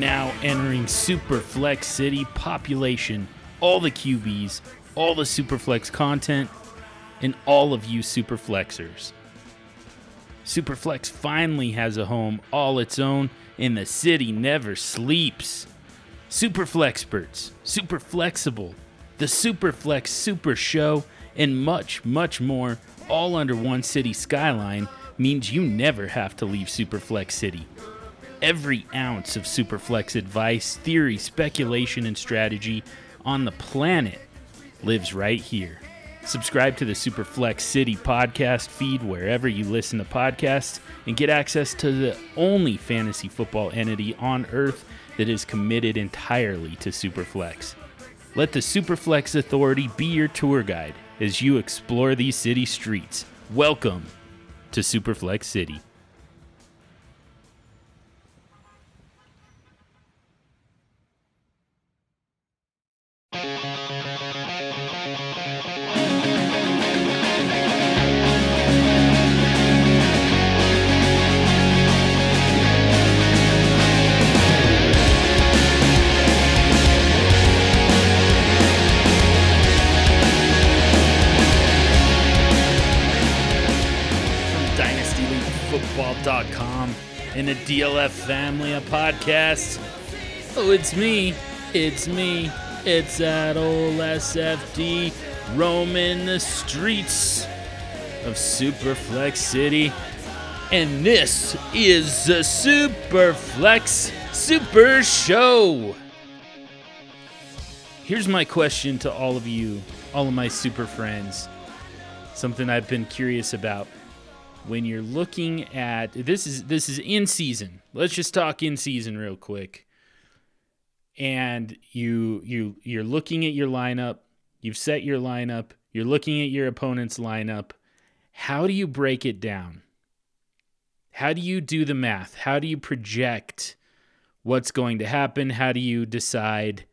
Now entering Superflex City population, all the QBs, all the Superflex content, and all of you Superflexers. Superflex finally has a home all its own, and the city never sleeps. Superflexperts, Super Flexible, the Superflex Super Show, and much, much more, all under one city skyline, means you never have to leave Superflex City. Every ounce of Superflex advice, theory, speculation, and strategy on the planet lives right here. Subscribe to the Superflex City podcast feed wherever you listen to podcasts and get access to the only fantasy football entity on earth that is committed entirely to Superflex. Let the Superflex Authority be your tour guide as you explore these city streets. Welcome to Superflex City. The DLF family of podcasts. Oh, it's me. It's me. It's that old SFD roaming the streets of Superflex City. And this is the Superflex Super Show. Here's my question to all of you, all of my super friends something I've been curious about. When you're looking at this is this is in season. Let's just talk in season real quick. And you you you're looking at your lineup, you've set your lineup, you're looking at your opponent's lineup. How do you break it down? How do you do the math? How do you project what's going to happen? How do you decide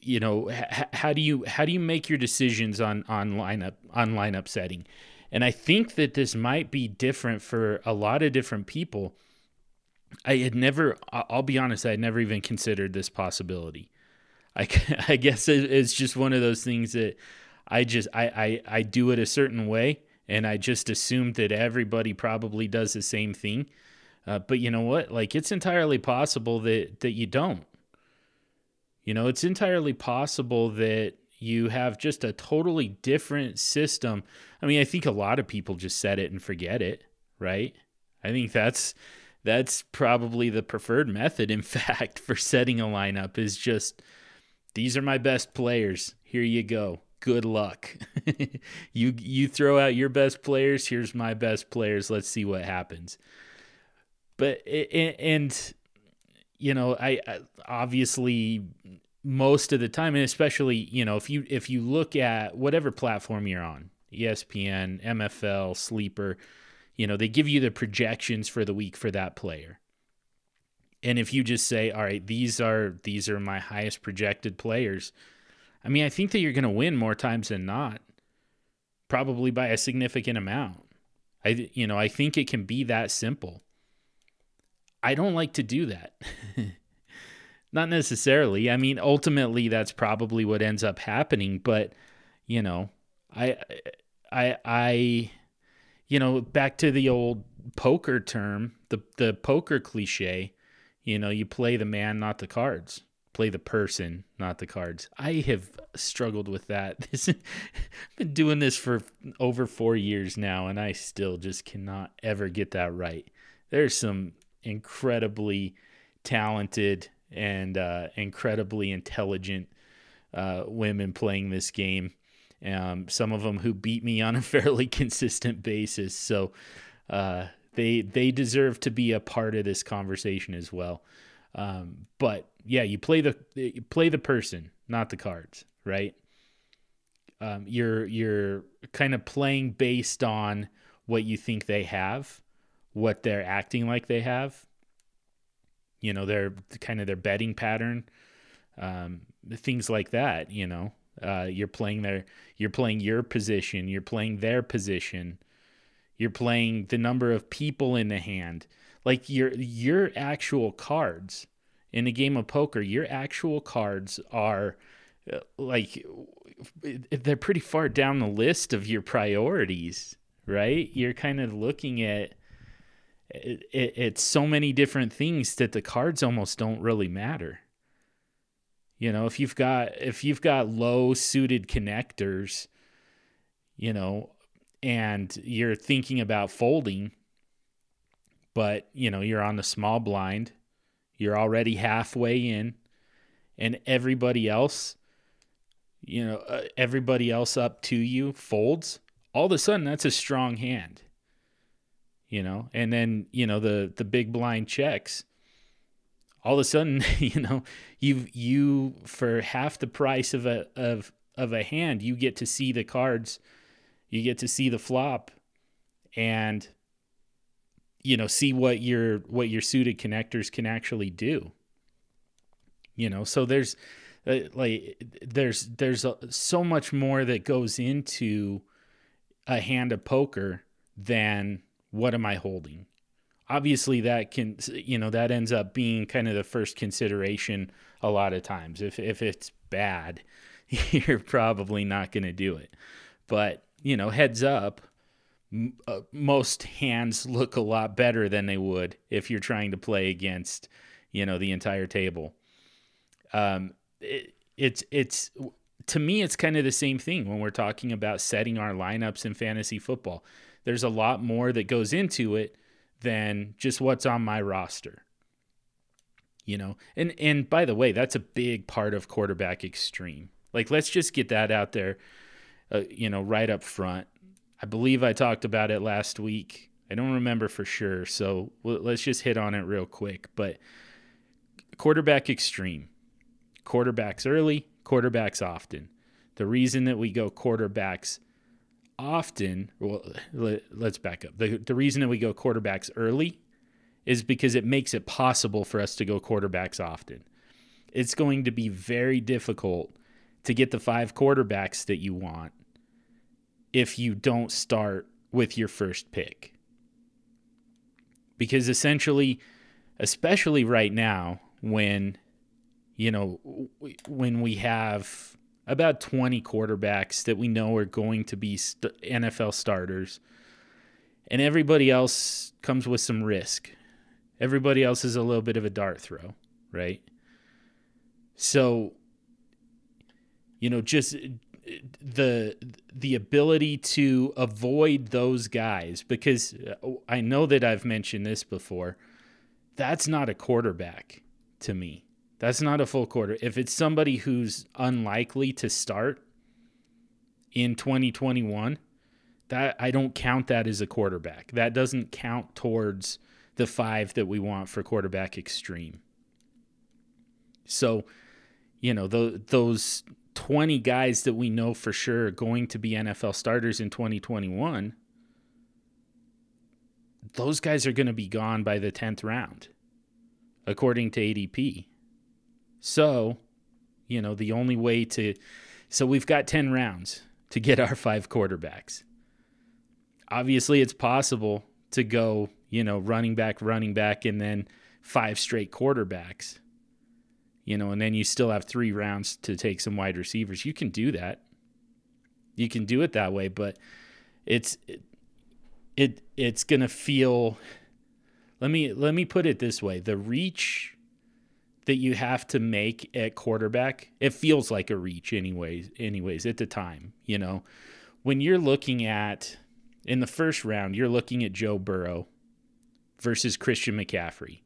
you know how do you how do you make your decisions on on lineup on lineup setting and i think that this might be different for a lot of different people. I had never i'll be honest i had never even considered this possibility. I, I guess it's just one of those things that i just I, I i do it a certain way and i just assumed that everybody probably does the same thing. Uh, but you know what? Like it's entirely possible that that you don't. You know, it's entirely possible that you have just a totally different system. I mean, I think a lot of people just set it and forget it, right? I think that's that's probably the preferred method in fact for setting a lineup is just these are my best players. Here you go. Good luck. you you throw out your best players, here's my best players. Let's see what happens. But and you know, I, I obviously most of the time, and especially you know, if you if you look at whatever platform you're on, ESPN, MFL, Sleeper, you know, they give you the projections for the week for that player. And if you just say, all right, these are these are my highest projected players, I mean, I think that you're going to win more times than not, probably by a significant amount. I you know, I think it can be that simple. I don't like to do that. Not necessarily. I mean, ultimately that's probably what ends up happening, but you know, I I I you know, back to the old poker term, the the poker cliche, you know, you play the man, not the cards. play the person, not the cards. I have struggled with that. This, I've been doing this for over four years now, and I still just cannot ever get that right. There's some incredibly talented and uh, incredibly intelligent uh, women playing this game. Um, some of them who beat me on a fairly consistent basis. So uh, they they deserve to be a part of this conversation as well. Um, but yeah, you play the you play the person, not the cards, right? Um, you're you're kind of playing based on what you think they have, what they're acting like they have. You know, their kind of their betting pattern, um, things like that. You know, uh, you're playing their you're playing your position, you're playing their position, you're playing the number of people in the hand. Like your your actual cards in a game of poker your actual cards are uh, like they're pretty far down the list of your priorities right? You're kind of looking at it, it, it's so many different things that the cards almost don't really matter you know if you've got if you've got low suited connectors you know and you're thinking about folding but you know you're on the small blind you're already halfway in and everybody else you know uh, everybody else up to you folds all of a sudden that's a strong hand. You know and then you know the the big blind checks all of a sudden you know you you for half the price of a of of a hand you get to see the cards you get to see the flop and you know see what your what your suited connectors can actually do. You know so there's uh, like there's there's a, so much more that goes into a hand of poker than what am i holding obviously that can you know that ends up being kind of the first consideration a lot of times. If if it's bad you're probably not going to do it. But you know heads up uh, most hands look a lot better than they would if you're trying to play against you know the entire table. Um it, it's it's to me it's kind of the same thing when we're talking about setting our lineups in fantasy football. There's a lot more that goes into it than just what's on my roster you know and and by the way that's a big part of quarterback extreme like let's just get that out there uh, you know right up front I believe I talked about it last week. I don't remember for sure, so let's just hit on it real quick. But quarterback extreme, quarterbacks early, quarterbacks often. The reason that we go quarterbacks often, well, let, us back up. The, the reason that we go quarterbacks early is because it makes it possible for us to go quarterbacks often. It's going to be very difficult to get the five quarterbacks that you want if you don't start with your first pick. Because essentially, especially right now, when, you know, when we have about 20 quarterbacks that we know are going to be st- NFL starters, and everybody else comes with some risk. Everybody else is a little bit of a dart throw, right? So, you know, just the the ability to avoid those guys because uh, I know that I've mentioned this before. That's not a quarterback to me. That's not a full quarter. If it's somebody who's unlikely to start in 2021, that I don't count that as a quarterback. That doesn't count towards the 5 that we want for quarterback extreme. So, you know, the, those 20 guys that we know for sure are going to be NFL starters in 2021, those guys are going to be gone by the 10th round, according to ADP. So, you know, the only way to. So we've got 10 rounds to get our five quarterbacks. Obviously, it's possible to go, you know, running back, running back, and then five straight quarterbacks you know, and then you still have three rounds to take some wide receivers. You can do that. You can do it that way, but it's it, it it's going to feel let me let me put it this way. The reach that you have to make at quarterback, it feels like a reach anyways anyways at the time, you know. When you're looking at in the first round, you're looking at Joe Burrow versus Christian McCaffrey.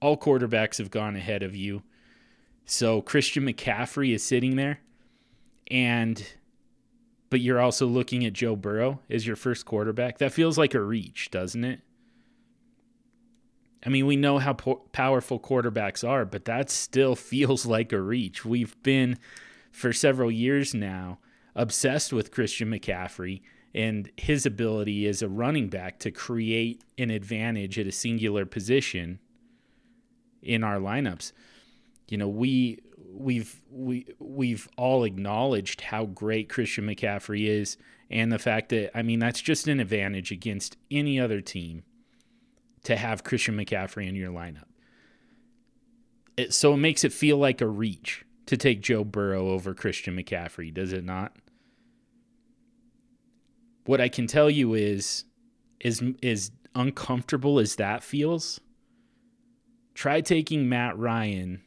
All quarterbacks have gone ahead of you. So Christian McCaffrey is sitting there and but you're also looking at Joe Burrow as your first quarterback. That feels like a reach, doesn't it? I mean, we know how po- powerful quarterbacks are, but that still feels like a reach. We've been for several years now obsessed with Christian McCaffrey and his ability as a running back to create an advantage at a singular position in our lineups. You know, we we've we we've all acknowledged how great Christian McCaffrey is and the fact that I mean that's just an advantage against any other team to have Christian McCaffrey in your lineup. It, so it makes it feel like a reach to take Joe Burrow over Christian McCaffrey, does it not? What I can tell you is is is uncomfortable as that feels. Try taking Matt Ryan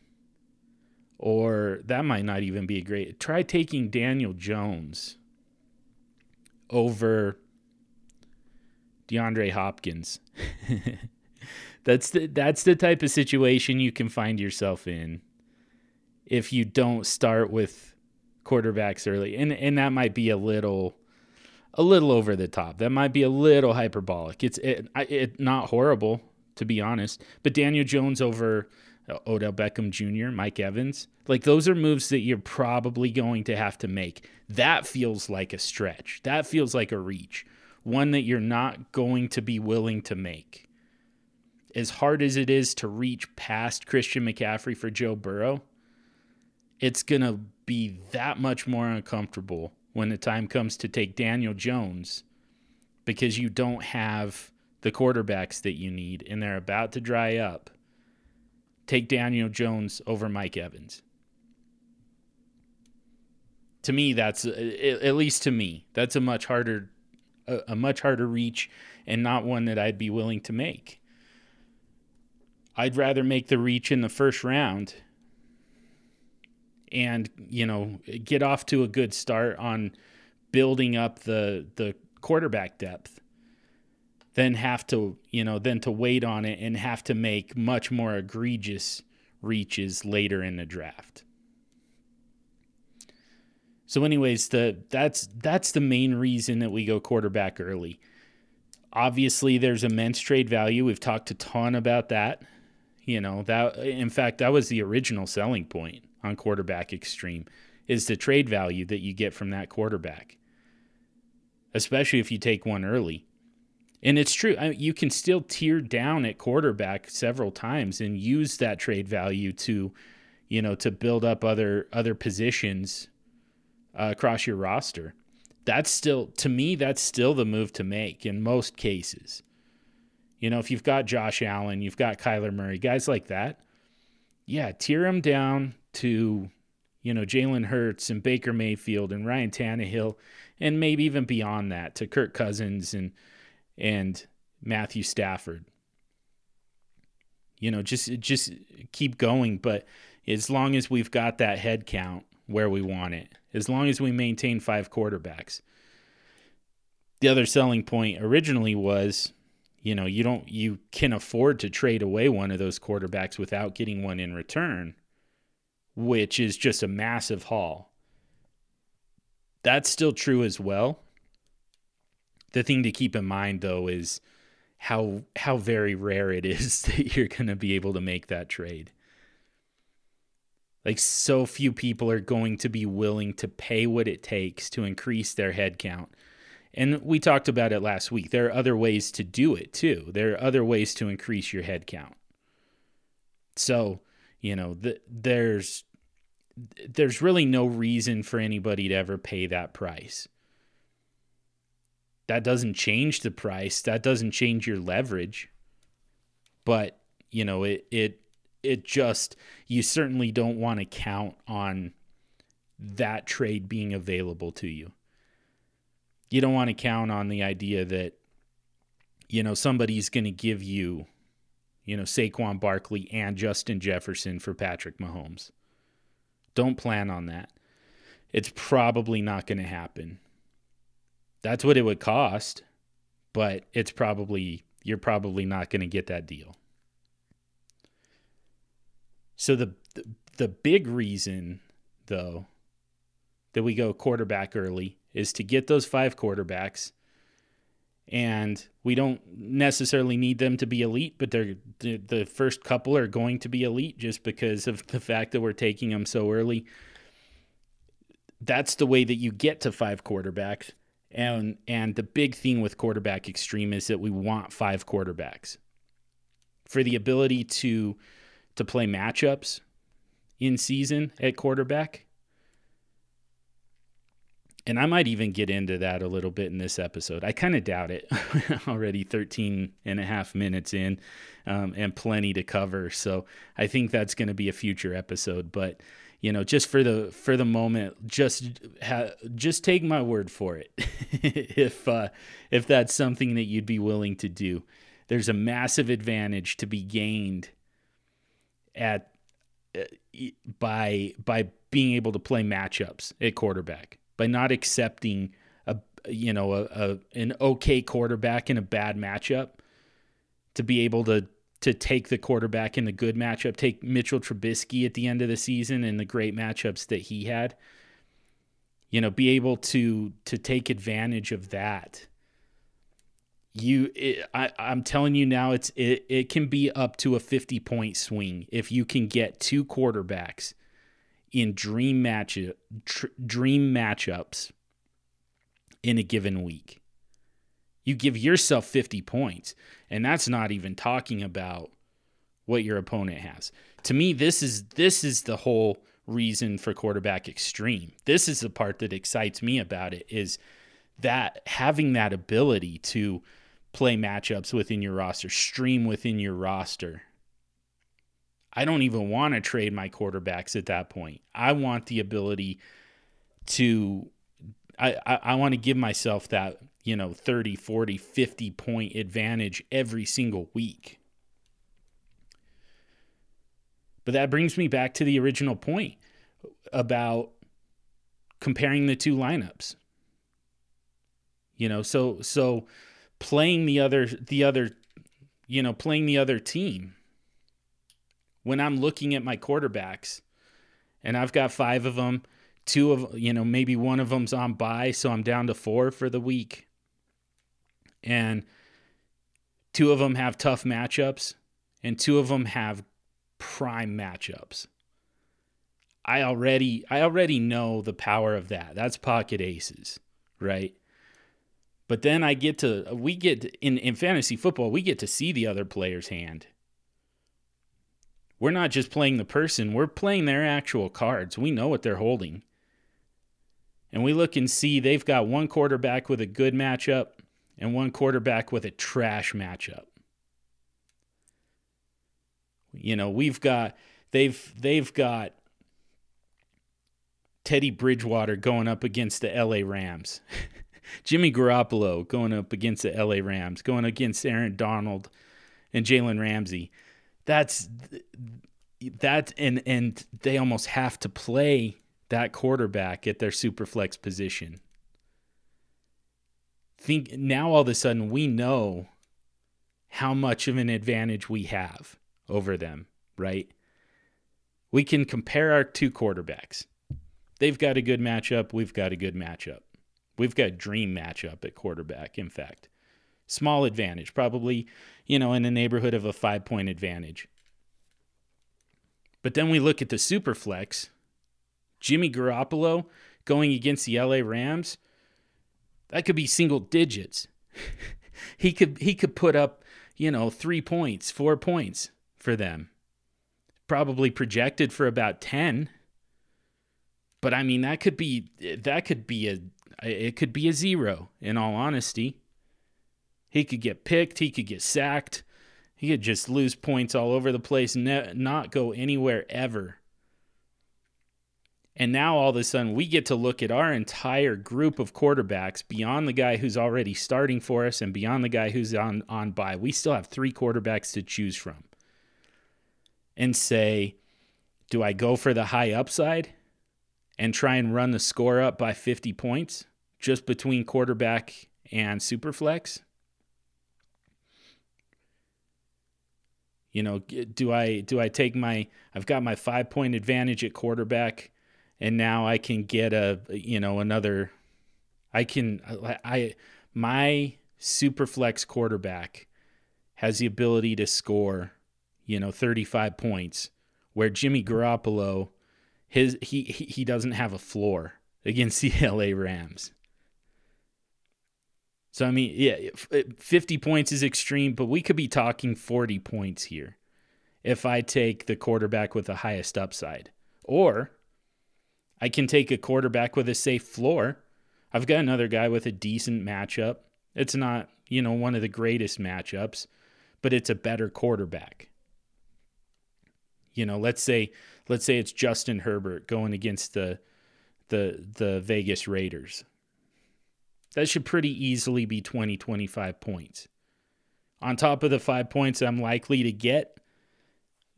or that might not even be a great. Try taking Daniel Jones over DeAndre Hopkins. that's the that's the type of situation you can find yourself in if you don't start with quarterbacks early. And and that might be a little a little over the top. That might be a little hyperbolic. It's it, it not horrible to be honest, but Daniel Jones over uh, Odell Beckham Jr., Mike Evans. Like those are moves that you're probably going to have to make. That feels like a stretch. That feels like a reach. One that you're not going to be willing to make. As hard as it is to reach past Christian McCaffrey for Joe Burrow, it's going to be that much more uncomfortable when the time comes to take Daniel Jones because you don't have the quarterbacks that you need and they're about to dry up take Daniel Jones over Mike Evans. To me, that's at least to me, that's a much harder, a, much harder reach, and not one that I'd be willing to make. I'd rather make the reach in the first round and you know get off to a good start on building up the the quarterback depth then have to, you know, then to wait on it and have to make much more egregious reaches later in the draft. So anyways, the that's that's the main reason that we go quarterback early. Obviously, there's immense trade value. We've talked a ton about that. You know, that in fact, that was the original selling point on quarterback extreme is the trade value that you get from that quarterback. Especially if you take one early and it's true. You can still tear down at quarterback several times and use that trade value to, you know, to build up other other positions uh, across your roster. That's still to me that's still the move to make in most cases. You know, if you've got Josh Allen, you've got Kyler Murray, guys like that. Yeah, tear them down to, you know, Jalen Hurts and Baker Mayfield and Ryan Tannehill, and maybe even beyond that to Kirk Cousins and and Matthew Stafford. You know, just just keep going, but as long as we've got that head count where we want it, as long as we maintain five quarterbacks. The other selling point originally was, you know, you don't you can afford to trade away one of those quarterbacks without getting one in return, which is just a massive haul. That's still true as well the thing to keep in mind though is how how very rare it is that you're going to be able to make that trade. Like so few people are going to be willing to pay what it takes to increase their head count. And we talked about it last week. There are other ways to do it too. There are other ways to increase your head count. So, you know, the, there's there's really no reason for anybody to ever pay that price that doesn't change the price. That doesn't change your leverage. But, you know, it it it just you certainly don't want to count on that trade being available to you. You don't want to count on the idea that you know somebody's going to give you you know, Saquon Barkley and Justin Jefferson for Patrick Mahomes. Don't plan on that. It's probably not going to happen. That's what it would cost, but it's probably you're probably not going to get that deal. So the, the the big reason though that we go quarterback early is to get those five quarterbacks. And we don't necessarily need them to be elite but they're the, the first couple are going to be elite just because of the fact that we're taking them so early. That's the way that you get to five quarterbacks. And and the big thing with quarterback extreme is that we want five quarterbacks. For the ability to to play matchups in season at quarterback and I might even get into that a little bit in this episode. I kind of doubt it. Already 13 and a half minutes in um, and plenty to cover. So I think that's going to be a future episode. But, you know, just for the for the moment, just ha- just take my word for it. if uh, if that's something that you'd be willing to do, there's a massive advantage to be gained at uh, by by being able to play matchups at quarterback by not accepting a you know a, a an okay quarterback in a bad matchup to be able to to take the quarterback in the good matchup, take Mitchell Trubisky at the end of the season and the great matchups that he had. You know, be able to to take advantage of that. You, it, I, I'm telling you now, it's it, it can be up to a 50 point swing if you can get two quarterbacks in dream match tr- dream matchups in a given week. You give yourself 50 points, and that's not even talking about what your opponent has. To me, this is this is the whole reason for quarterback extreme. This is the part that excites me about it is that having that ability to play matchups within your roster, stream within your roster, I don't even want to trade my quarterbacks at that point. I want the ability to I, I, I want to give myself that, you know, 30, 40, 50 point advantage every single week. But that brings me back to the original point about comparing the two lineups. You know, so so playing the other the other you know, playing the other team when I'm looking at my quarterbacks and I've got five of them, two of, you know, maybe one of them's on bye, so I'm down to four for the week. And two of them have tough matchups and two of them have prime matchups. I already I already know the power of that. That's pocket aces, right? But then I get to we get in in fantasy football, we get to see the other player's hand we're not just playing the person, we're playing their actual cards. We know what they're holding. And we look and see they've got one quarterback with a good matchup and one quarterback with a trash matchup. You know, we've got they've they've got Teddy Bridgewater going up against the LA Rams. Jimmy Garoppolo going up against the LA Rams, going against Aaron Donald and Jalen Ramsey that's that and and they almost have to play that quarterback at their super flex position. Think now all of a sudden we know how much of an advantage we have over them, right? We can compare our two quarterbacks. They've got a good matchup, we've got a good matchup. We've got a dream matchup at quarterback, in fact. Small advantage, probably, you know, in the neighborhood of a five point advantage. But then we look at the super flex. Jimmy Garoppolo going against the LA Rams, that could be single digits. he could he could put up, you know, 3 points, 4 points for them. Probably projected for about 10. But I mean, that could be that could be a it could be a zero in all honesty. He could get picked. He could get sacked. He could just lose points all over the place, ne- not go anywhere ever. And now all of a sudden, we get to look at our entire group of quarterbacks beyond the guy who's already starting for us and beyond the guy who's on, on bye. We still have three quarterbacks to choose from. and say, do I go for the high upside and try and run the score up by 50 points just between quarterback and superflex? You know, do I do I take my I've got my 5 point advantage at quarterback and now I can get a you know another I can I my superflex quarterback has the ability to score, you know, 35 points where Jimmy Garoppolo his he he doesn't have a floor against the LA Rams. So I mean, yeah, 50 points is extreme, but we could be talking 40 points here if I take the quarterback with the highest upside. Or I can take a quarterback with a safe floor. I've got another guy with a decent matchup. It's not, you know, one of the greatest matchups, but it's a better quarterback. You know, let's say let's say it's Justin Herbert going against the the the Vegas Raiders. That should pretty easily be 20 25 points. On top of the 5 points I'm likely to get,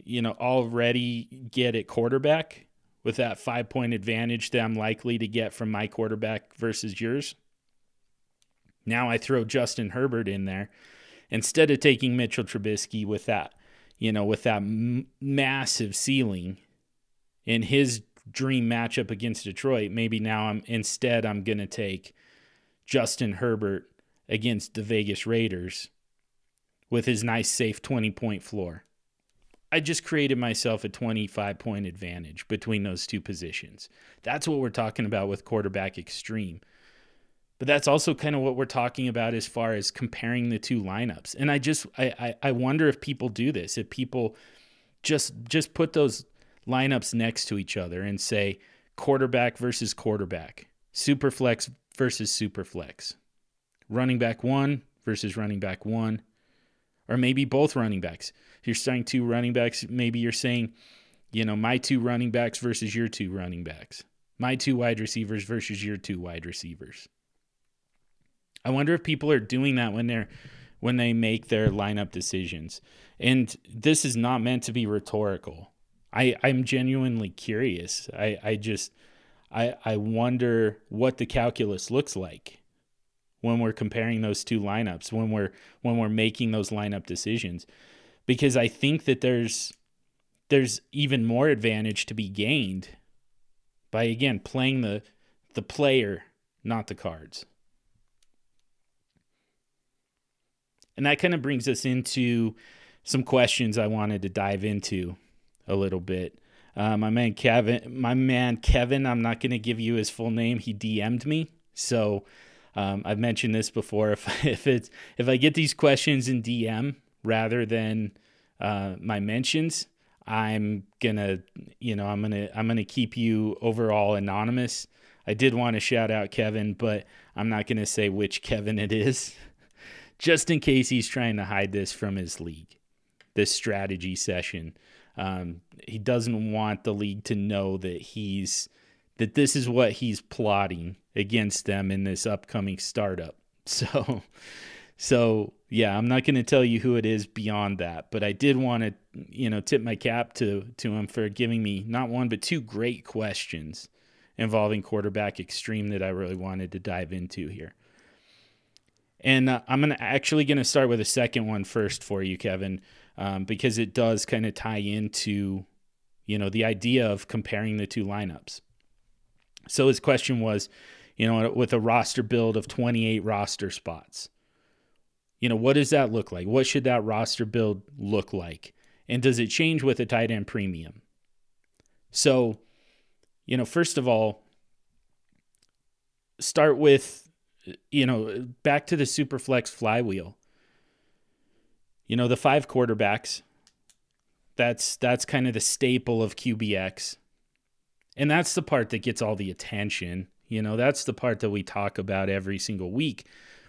you know, already get at quarterback, with that five point advantage that I'm likely to get from my quarterback versus yours. Now I throw Justin Herbert in there instead of taking Mitchell Trubisky with that, you know, with that m- massive ceiling in his dream matchup against Detroit. Maybe now I'm instead I'm going to take Justin Herbert against the Vegas Raiders with his nice safe 20 point floor. I just created myself a 25 point advantage between those two positions. That's what we're talking about with quarterback extreme. But that's also kind of what we're talking about as far as comparing the two lineups. And I just I, I, I wonder if people do this, if people just just put those lineups next to each other and say quarterback versus quarterback, super flex versus super flex, running back one versus running back one, or maybe both running backs If you're starting two running backs, maybe you're saying, you know, my two running backs versus your two running backs, my two wide receivers versus your two wide receivers. I wonder if people are doing that when they're when they make their lineup decisions. And this is not meant to be rhetorical. I, I'm genuinely curious. I, I just I, I wonder what the calculus looks like when we're comparing those two lineups, when we're when we're making those lineup decisions because I think that there's there's even more advantage to be gained by again playing the the player, not the cards. And that kind of brings us into some questions I wanted to dive into a little bit. Uh, my man Kevin, my man Kevin, I'm not going to give you his full name. He DM'd me, so um, I've mentioned this before. If if it's if I get these questions in DM, rather than uh, my mentions, I'm gonna, you know, I'm gonna, I'm gonna keep you overall anonymous. I did want to shout out Kevin, but I'm not gonna say which Kevin it is, just in case he's trying to hide this from his league, this strategy session. Um, he doesn't want the league to know that he's that this is what he's plotting against them in this upcoming startup. So, so yeah, I'm not going to tell you who it is beyond that, but I did want to, you know, tip my cap to to him for giving me not one but two great questions involving quarterback extreme that I really wanted to dive into here. And uh, I'm gonna actually going to start with a second one first for you, Kevin, um, because it does kind of tie into, you know, the idea of comparing the two lineups. So his question was, you know, with a roster build of 28 roster spots you know, what does that look like? What should that roster build look like? And does it change with a tight end premium? So, you know, first of all, start with, you know, back to the Superflex flywheel. You know, the five quarterbacks, that's that's kind of the staple of QBX. And that's the part that gets all the attention. You know, that's the part that we talk about every single week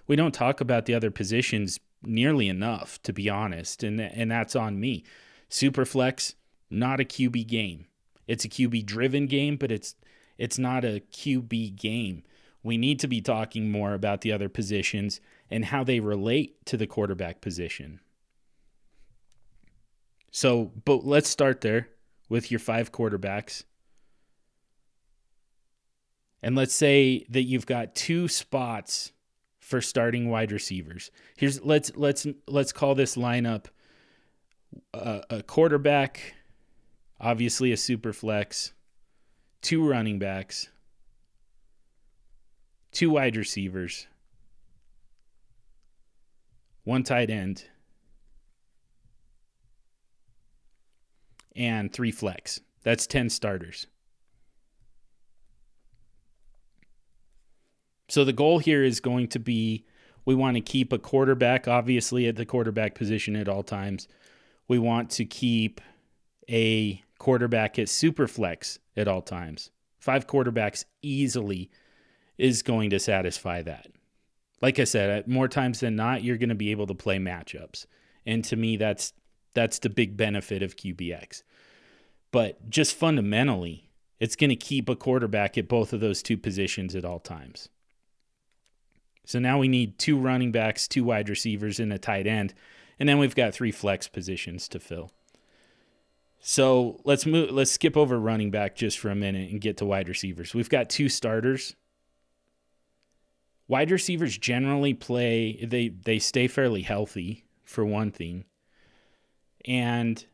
we don't talk about the other positions nearly enough, to be honest, and and that's on me. Superflex, not a QB game. It's a QB driven game, but it's it's not a QB game. We need to be talking more about the other positions and how they relate to the quarterback position. So, but let's start there with your five quarterbacks. And let's say that you've got two spots for starting wide receivers. Here's let's let's let's call this lineup a, a quarterback, obviously a super flex, two running backs, two wide receivers, one tight end, and three flex. That's 10 starters. So the goal here is going to be we want to keep a quarterback, obviously, at the quarterback position at all times. We want to keep a quarterback at super flex at all times. Five quarterbacks easily is going to satisfy that. Like I said, more times than not, you're going to be able to play matchups. And to me, that's that's the big benefit of QBX. But just fundamentally, it's going to keep a quarterback at both of those two positions at all times. So now we need two running backs, two wide receivers, and a tight end. And then we've got three flex positions to fill. So let's move let's skip over running back just for a minute and get to wide receivers. We've got two starters. Wide receivers generally play they they stay fairly healthy for one thing. And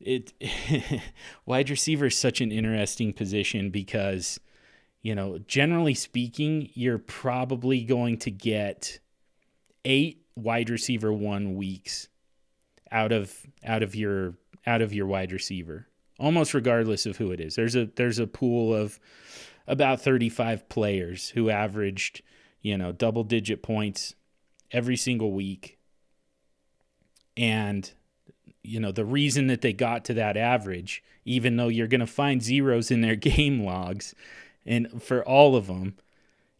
it wide receiver is such an interesting position because you know, generally speaking, you're probably going to get eight wide receiver one weeks out of out of your out of your wide receiver, almost regardless of who it is. There's a there's a pool of about 35 players who averaged, you know, double digit points every single week. And you know, the reason that they got to that average, even though you're going to find zeros in their game logs, and for all of them,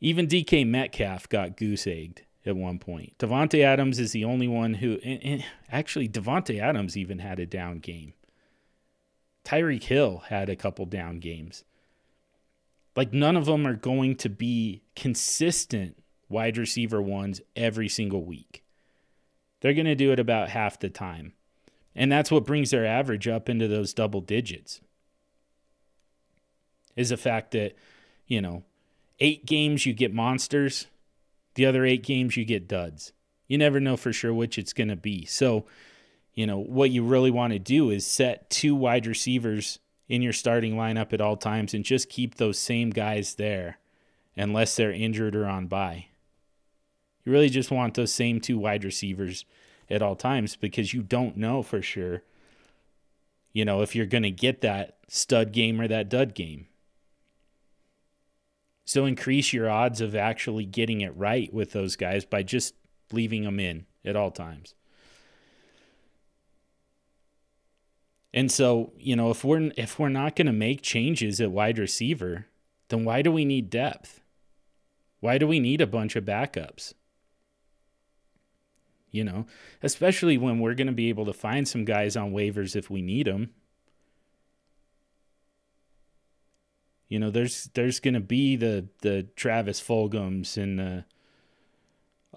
even DK Metcalf got goose egged at one point. Davante Adams is the only one who, and, and actually, Davante Adams even had a down game. Tyreek Hill had a couple down games. Like, none of them are going to be consistent wide receiver ones every single week. They're going to do it about half the time. And that's what brings their average up into those double digits. Is the fact that you know, eight games you get monsters, the other eight games you get duds. You never know for sure which it's going to be. So, you know, what you really want to do is set two wide receivers in your starting lineup at all times and just keep those same guys there unless they're injured or on bye. You really just want those same two wide receivers at all times because you don't know for sure, you know, if you're going to get that stud game or that dud game. So increase your odds of actually getting it right with those guys by just leaving them in at all times. And so, you know, if we're if we're not going to make changes at wide receiver, then why do we need depth? Why do we need a bunch of backups? You know, especially when we're going to be able to find some guys on waivers if we need them You know, there's there's gonna be the the Travis Fulghams and the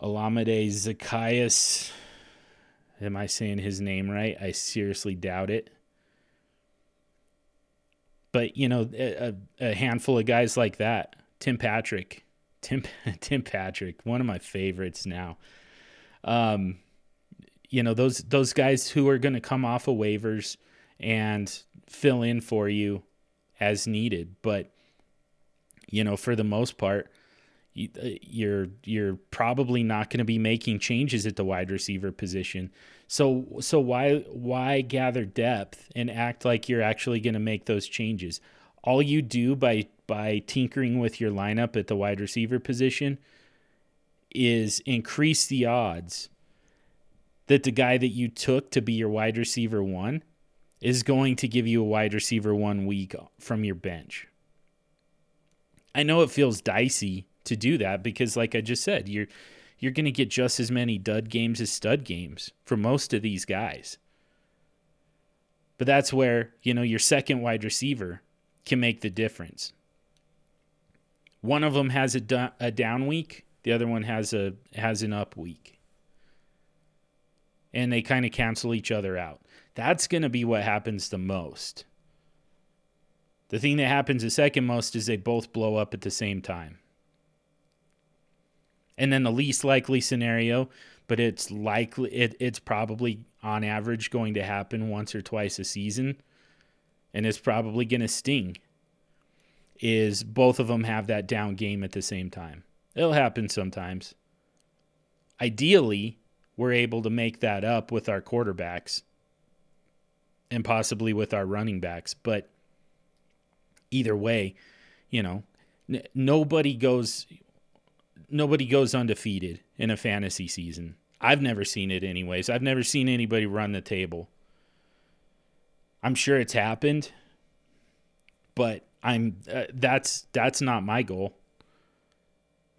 Olamide Zaccheaus. Am I saying his name right? I seriously doubt it. But you know, a, a handful of guys like that. Tim Patrick, Tim Tim Patrick, one of my favorites now. Um, you know those those guys who are going to come off of waivers and fill in for you as needed. But you know, for the most part, uh, you're you're probably not going to be making changes at the wide receiver position. So so why why gather depth and act like you're actually going to make those changes? All you do by by tinkering with your lineup at the wide receiver position is increase the odds that the guy that you took to be your wide receiver one is going to give you a wide receiver one week from your bench. I know it feels dicey to do that because like I just said, you're you're going to get just as many dud games as stud games for most of these guys. But that's where, you know, your second wide receiver can make the difference. One of them has a, a down week, the other one has a has an up week. And they kind of cancel each other out. That's going to be what happens the most. The thing that happens the second most is they both blow up at the same time. And then the least likely scenario, but it's likely it, it's probably on average going to happen once or twice a season and it's probably going to sting is both of them have that down game at the same time. It'll happen sometimes. Ideally, we're able to make that up with our quarterbacks and possibly with our running backs, but either way, you know, n- nobody goes nobody goes undefeated in a fantasy season. I've never seen it anyways. I've never seen anybody run the table. I'm sure it's happened, but I'm uh, that's that's not my goal.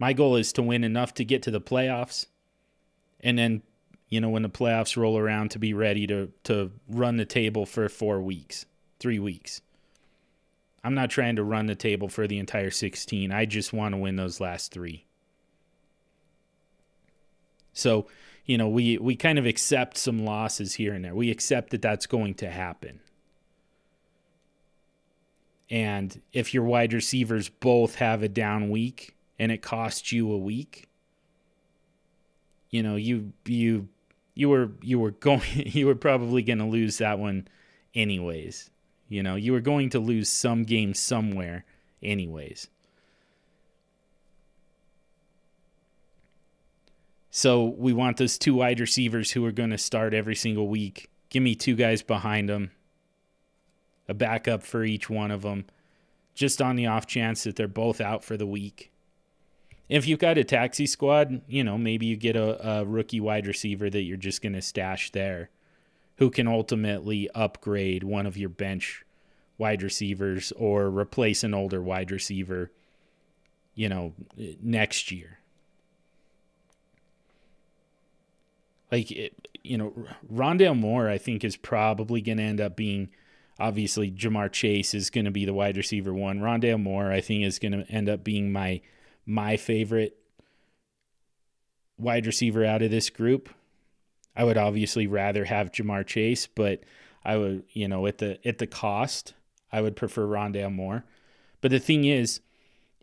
My goal is to win enough to get to the playoffs and then you know when the playoffs roll around to be ready to to run the table for 4 weeks, 3 weeks. I'm not trying to run the table for the entire 16. I just want to win those last 3. So, you know, we we kind of accept some losses here and there. We accept that that's going to happen. And if your wide receivers both have a down week and it costs you a week, you know, you you you were you were going you were probably going to lose that one anyways. You know, you were going to lose some game somewhere anyways. So we want those two wide receivers who are going to start every single week. Give me two guys behind them a backup for each one of them, just on the off chance that they're both out for the week. If you've got a taxi squad, you know, maybe you get a, a rookie wide receiver that you're just going to stash there who can ultimately upgrade one of your bench wide receivers or replace an older wide receiver, you know, next year. Like, it, you know, Rondale Moore, I think, is probably going to end up being – obviously Ja'Marr Chase is going to be the wide receiver one. Rondale Moore, I think, is going to end up being my my favorite wide receiver out of this group. I would obviously rather have Ja'Marr Chase, but I would, you know, at the at the cost, I would prefer Rondale Moore. But the thing is,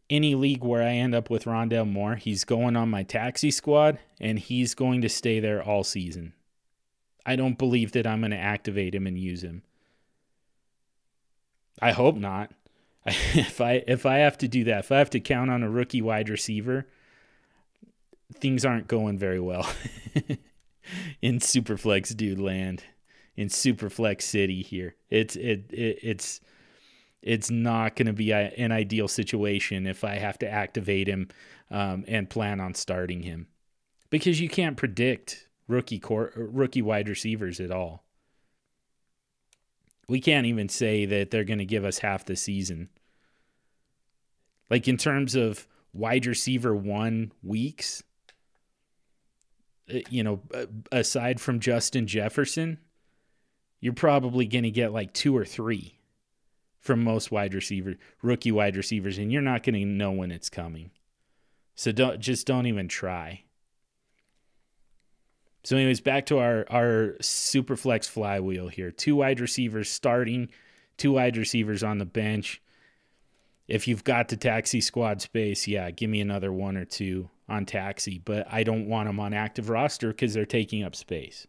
any league where I end up with Rondale Moore, he's going on my taxi squad and he's going to stay there all season. I don't believe that I'm going to activate him and use him. I hope not. if I if I have to do that, if I have to count on a rookie wide receiver, things aren't going very well in Superflex dude land, in Superflex City here. It's it, it it's it's not going to be a, an ideal situation if I have to activate him um, and plan on starting him because you can't predict rookie core, rookie wide receivers at all we can't even say that they're going to give us half the season. Like in terms of wide receiver one weeks, uh, you know, aside from Justin Jefferson, you're probably going to get like two or three from most wide receiver rookie wide receivers and you're not going to know when it's coming. So don't just don't even try. So, anyways, back to our our super flex flywheel here. Two wide receivers starting, two wide receivers on the bench. If you've got the taxi squad space, yeah, give me another one or two on taxi, but I don't want them on active roster because they're taking up space.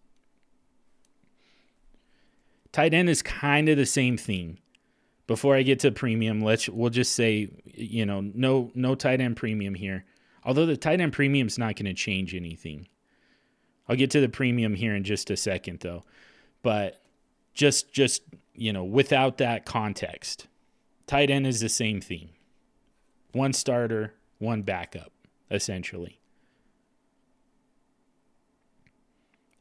Tight end is kind of the same thing. Before I get to premium, let's we'll just say, you know, no no tight end premium here. Although the tight end premium is not going to change anything. I'll get to the premium here in just a second though. But just just, you know, without that context, tight end is the same thing. One starter, one backup, essentially.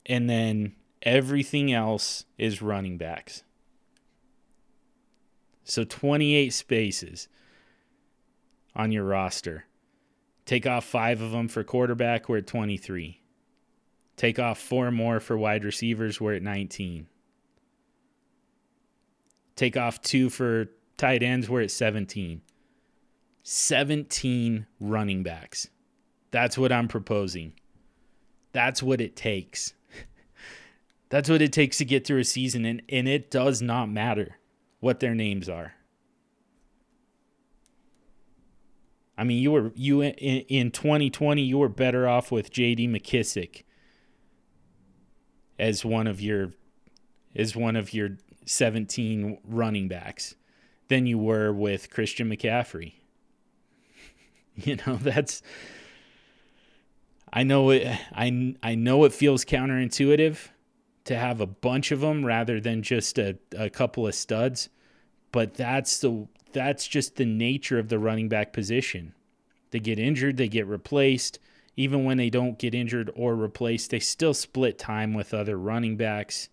And then everything else is running backs. So 28 spaces on your roster. Take off five of them for quarterback, we're at 23. Take off four more for wide receivers. We're at 19. Take off two for tight ends. We're at 17. 17 running backs. That's what I'm proposing. That's what it takes. That's what it takes to get through a season, and, and it does not matter what their names are. I mean, you were you in, in 2020, you were better off with J.D. McKissic as one of your as one of your 17 running backs than you were with Christian McCaffrey. You know, that's I know it I I know it feels counterintuitive to have a bunch of them rather than just a, a couple of studs, but that's the that's just the nature of the running back position. They get injured, they get replaced. Even when they don't get injured or replaced, they still split time with other running backs.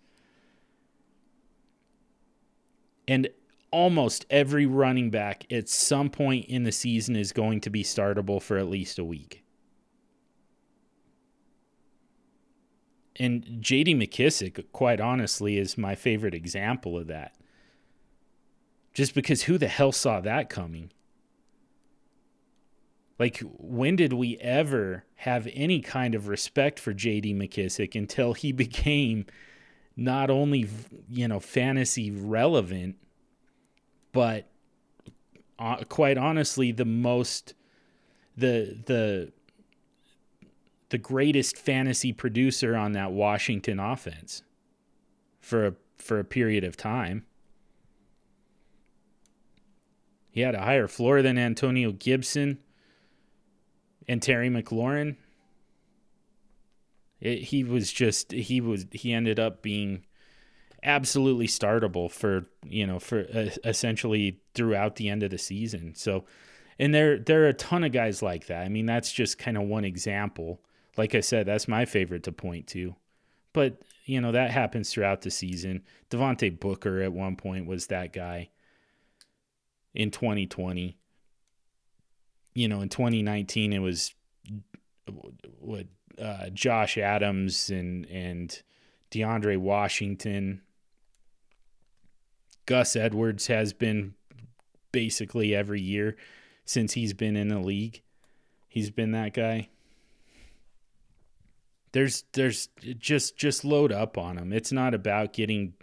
And almost every running back at some point in the season is going to be startable for at least a week. And JD McKissic, quite honestly, is my favorite example of that. Just because who the hell saw that coming? Like, when did we ever have any kind of respect for JD McKissic until he became not only, you know, fantasy relevant, but uh, quite honestly, the most the the the greatest fantasy producer on that Washington offense for a, for a period of time. He had a higher floor than Antonio Gibson and Terry McLaurin. It, he was just he was he ended up being absolutely startable for you know for uh, essentially throughout the end of the season. So, and there there are a ton of guys like that. I mean, that's just kind of one example. Like I said, that's my favorite to point to. But you know that happens throughout the season. Devontae Booker at one point was that guy. In 2020, you know, in 2019 it was what uh, Josh Adams and and DeAndre Washington Gus Edwards has been basically every year since he's been in the league. He's been that guy. There's there's just just load up on him. It's not about getting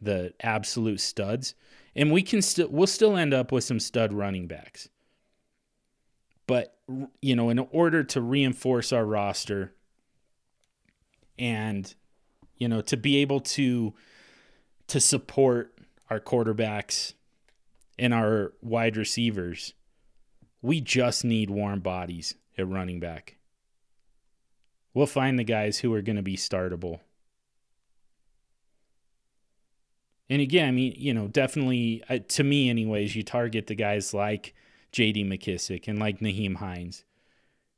the absolute studs. And we can still we'll still end up with some stud running backs. But you know, in order to reinforce our roster and you know, to be able to to support our quarterbacks, and our wide receivers, we just need warm bodies at running back. We'll find the guys who are going to be startable. And again, I mean, you know, definitely uh, to me, anyways, you target the guys like J.D. McKissic and like Nyheim Hines.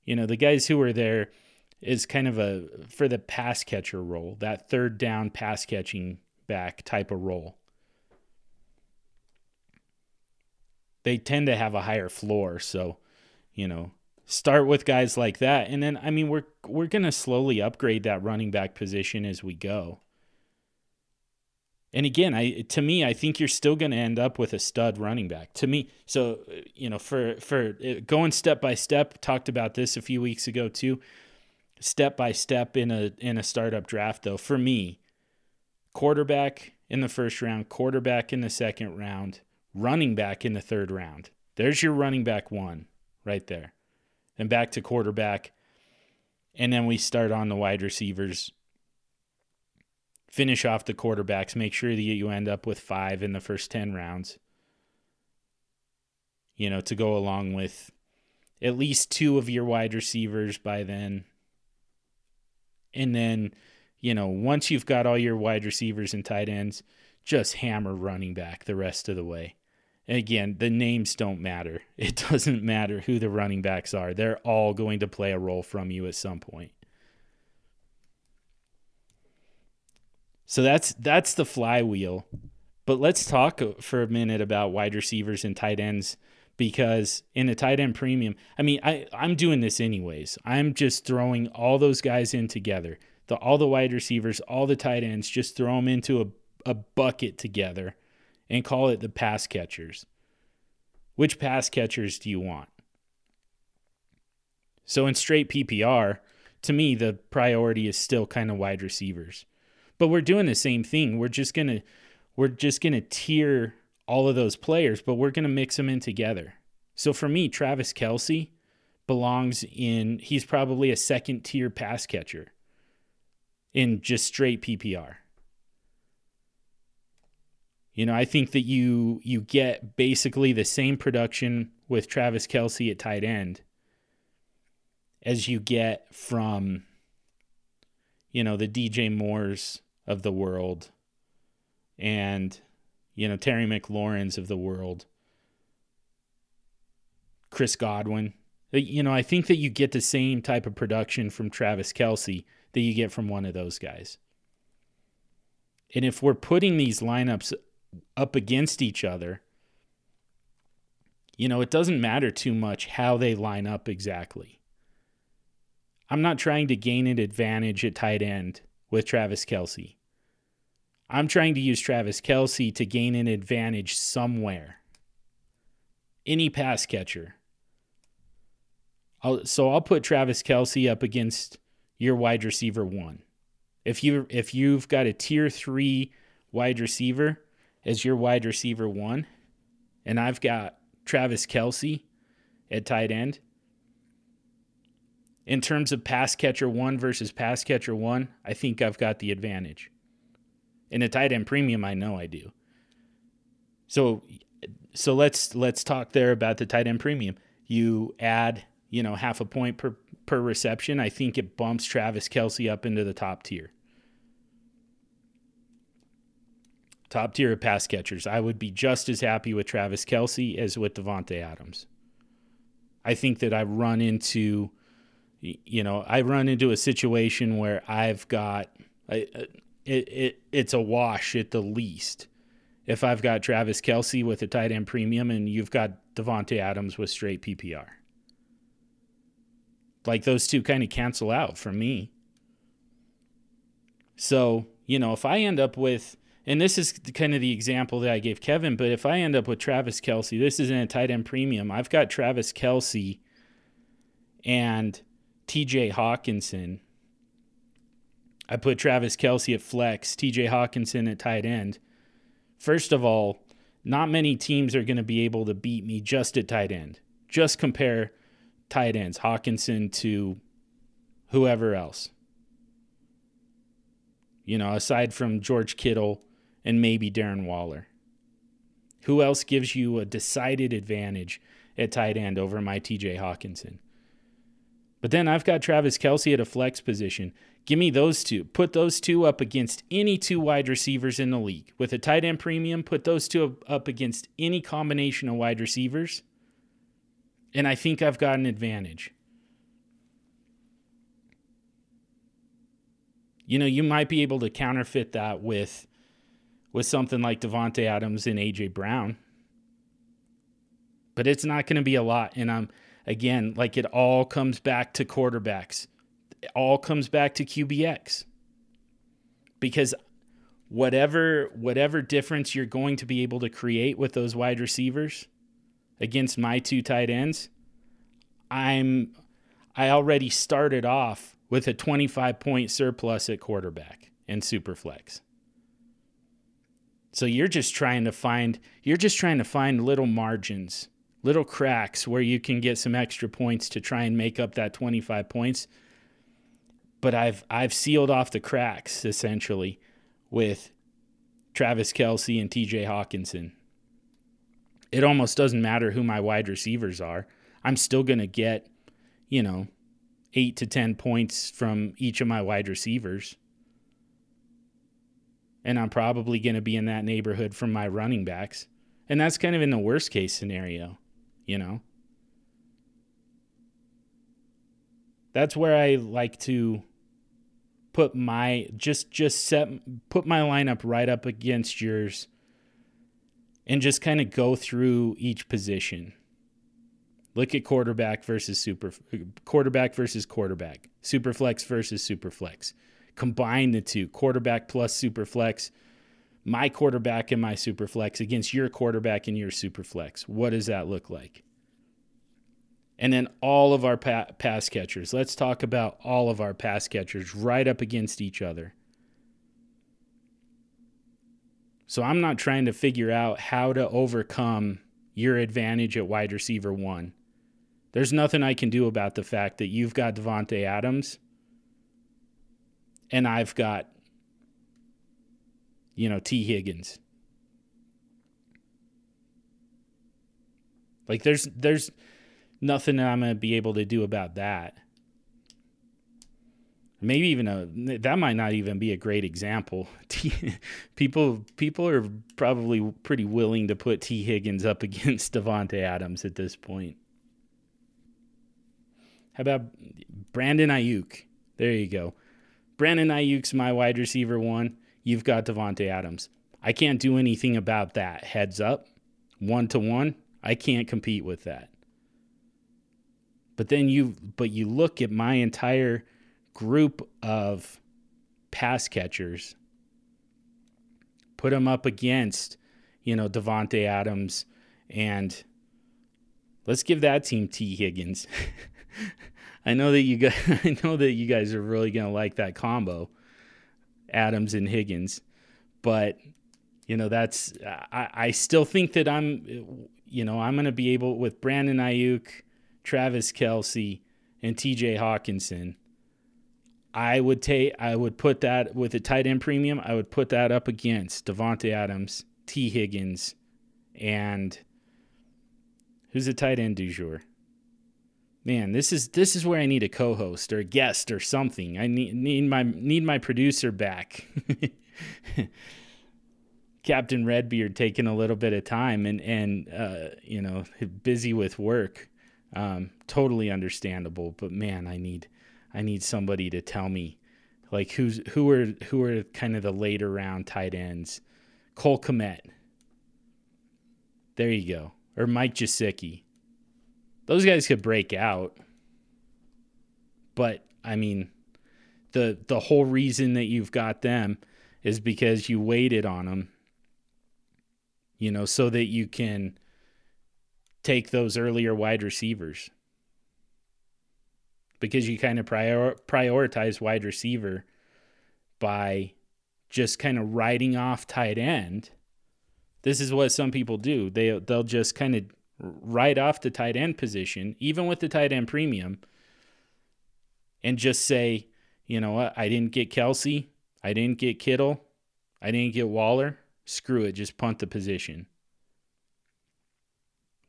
You know, the guys who are there is kind of a for the pass catcher role, that third down pass catching back type of role. they tend to have a higher floor. So, you know, start with guys like that. And then I mean we're we're gonna slowly upgrade that running back position as we go. And again, I to me, I think you're still going to end up with a stud running back. To me, so you know, for for uh, going step by step, talked about this a few weeks ago too. Step by step in a in a startup draft, though, for me, quarterback in the first round, quarterback in the second round, running back in the third round. There's your running back one right there. And back to quarterback. And then we start on the wide receivers. Finish off the quarterbacks. Make sure that you end up with five in the first 10 rounds. You know, to go along with at least two of your wide receivers by then. And then, you know, once you've got all your wide receivers and tight ends, just hammer running back the rest of the way. Again, the names don't matter. It doesn't matter who the running backs are. They're all going to play a role from you at some point. So that's that's the flywheel. But let's talk for a minute about wide receivers and tight ends because in a tight end premium, I mean, I I'm doing this anyways. I'm just throwing all those guys in together. The all the wide receivers, all the tight ends, just throw them into a a bucket together and call it the pass catchers. Which pass catchers do you want? So in straight PPR, to me, the priority is still kind of wide receivers. But we're doing the same thing. We're just gonna we're just gonna tier all of those players, but we're gonna mix them in together. So for me, Travis Kelce belongs in he's probably a second tier pass catcher in just straight PPR. You know, I think that you you get basically the same production with Travis Kelce at tight end as you get from you know the DJ Moores of the world and you know Terry McLaurin's of the world Chris Godwin. Uh, you know I think that you get the same type of production from Travis Kelce that you get from one of those guys. And if we're putting these lineups up against each other you know it doesn't matter too much how they line up exactly I'm not trying to gain an advantage at tight end with Travis Kelce. I'm trying to use Travis Kelce to gain an advantage somewhere. Any pass catcher. I'll, so I'll put Travis Kelce up against your wide receiver one. If you if you've got a tier three wide receiver as your wide receiver one, and I've got Travis Kelsey at tight end, in terms of pass catcher one versus pass catcher one, I think I've got the advantage. In a tight end premium, I know I do. So so let's let's talk there about the tight end premium. You add, you know, half a point per per reception. I think it bumps Travis Kelce up into the top tier. Top tier of pass catchers. I would be just as happy with Travis Kelce as with Davante Adams. I think that I run into you know, I run into a situation where I've got I, uh, it, it it's a wash at the least. If I've got Travis Kelce with a tight end premium and you've got Davante Adams with straight PPR, like those two kind of cancel out for me. So you know, if I end up with and this is kind of the example that I gave Kevin, but if I end up with Travis Kelce, this isn't a tight end premium. I've got Travis Kelce and TJ Hockenson. I put Travis Kelce at flex, TJ Hockenson at tight end. First of all, not many teams are going to be able to beat me just at tight end. Just compare tight ends, Hockenson to whoever else. You know, aside from George Kittle and maybe Darren Waller. Who else gives you a decided advantage at tight end over my TJ Hockenson? But then I've got Travis Kelce at a flex position. Give me those two. Put those two up against any two wide receivers in the league. With a tight end premium, put those two up against any combination of wide receivers. And I think I've got an advantage. You know, you might be able to counterfeit that with with something like Davante Adams and AJ Brown. But it's not going to be a lot and I'm again, like it all comes back to quarterbacks. It all comes back to QBX. Because whatever whatever difference you're going to be able to create with those wide receivers against my two tight ends, I'm I already started off with a 25 point surplus at quarterback and superflex. So you're just trying to find you're just trying to find little margins little cracks where you can get some extra points to try and make up that 25 points. But I've I've sealed off the cracks essentially with Travis Kelce and TJ Hockenson. It almost doesn't matter who my wide receivers are. I'm still going to get, you know, 8 to 10 points from each of my wide receivers. And I'm probably going to be in that neighborhood from my running backs. And that's kind of in the worst case scenario you know? That's where I like to put my just just set put my lineup right up against yours and just kind of go through each position. Look at quarterback versus super quarterback versus quarterback, super flex versus super flex. Combine the two, quarterback plus super flex my quarterback and my super flex against your quarterback and your super flex. What does that look like? And then all of our pa- pass catchers. Let's talk about all of our pass catchers right up against each other. So I'm not trying to figure out how to overcome your advantage at wide receiver one. There's nothing I can do about the fact that you've got Davante Adams and I've got, you know, Tee Higgins. Like there's there's nothing that I'm gonna be able to do about that. Maybe even a that might not even be a great example. people people are probably pretty willing to put Tee Higgins up against Davante Adams at this point. How about Brandon Aiyuk? There you go. Brandon Aiyuk's my wide receiver one. You've got Davante Adams. I can't do anything about that. Heads up, one to one. I can't compete with that. But then you but you look at my entire group of pass catchers, put them up against, you know, Davante Adams and let's give that team Tee Higgins. I know that you guys I know that you guys are really going to like that combo, Adams and Higgins. But you know, that's I, I still think that I'm you know, I'm going to be able with Brandon Aiyuk, Travis Kelce, and TJ Hockenson. I would take I would put that with a tight end premium, I would put that up against Davante Adams, Tee Higgins, and who's the tight end du jour? Man, this is this is where I need a co-host or a guest or something. I need need my need my producer back. Captain Redbeard taking a little bit of time and and uh, you know busy with work. Um, totally understandable, but man, I need I need somebody to tell me like who's who are who are kind of the later round tight ends. Cole Kmet. There you go. Or Mike Gesicki. Those guys could break out. But I mean the the whole reason that you've got them is because you waited on them you know, so that you can take those earlier wide receivers. Because you kind of prior, prioritize wide receiver by just kind of writing off tight end. This is what some people do. They they'll just kind of write off the tight end position, even with the tight end premium, and just say, you know what, I didn't get Kelce, I didn't get Kittle, I didn't get Waller. Screw it, just punt the position.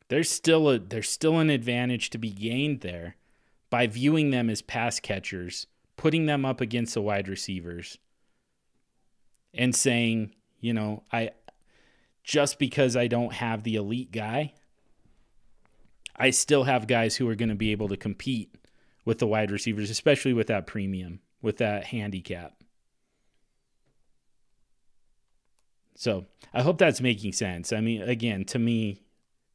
There's still a there's still an advantage to be gained there by viewing them as pass catchers, putting them up against the wide receivers and saying, you know, I just because I don't have the elite guy, I still have guys who are going to be able to compete with the wide receivers, especially with that premium, with that handicap. So I hope that's making sense. I mean, again, to me,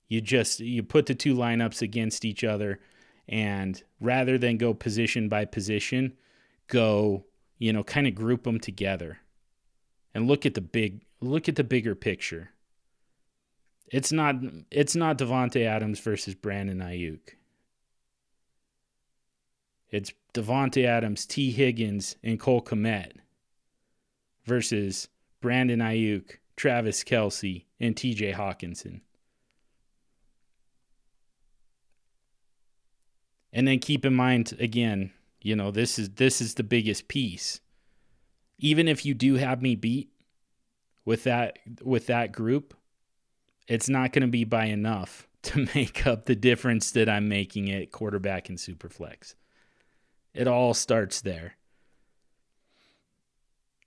you just you put the two lineups against each other, and rather than go position by position, go you know kind of group them together, and look at the big look at the bigger picture. It's not it's not Davante Adams versus Brandon Aiyuk. It's Davante Adams, Tee Higgins, and Cole Kmet versus Brandon Aiyuk, Travis Kelce, and TJ Hockenson. And then keep in mind again, you know, this is this is the biggest piece. Even if you do have me beat with that with that group, it's not going to be by enough to make up the difference that I'm making at quarterback and superflex. It all starts there